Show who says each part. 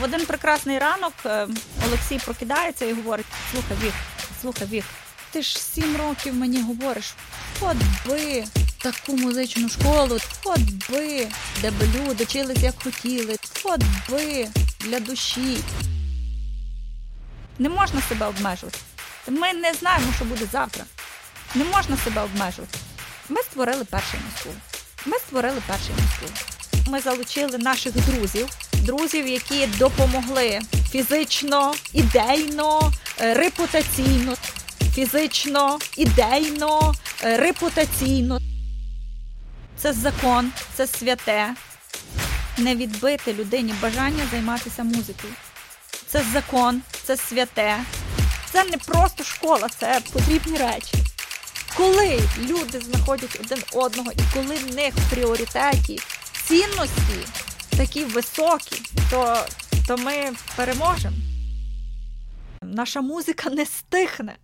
Speaker 1: В один прекрасний ранок е, Олексій прокидається і говорить: слухай, Вік, слухай, Вік, ти ж сім років мені говориш, би таку музичну школу, от би, де б люди вчились як хотіли, от би для душі. Не можна себе обмежувати. Ми не знаємо, що буде завтра. Не можна себе обмежувати. Ми створили перший міську. Ми створили перший міську. Ми залучили наших друзів, друзів, які допомогли фізично, ідейно, е, репутаційно, фізично, ідейно, е, репутаційно. Це закон, це святе. Не відбити людині бажання займатися музикою. Це закон, це святе. Це не просто школа, це потрібні речі. Коли люди знаходять один одного і коли в них в пріоритеті цінності такі високі, то, то ми переможемо. Наша музика не стихне.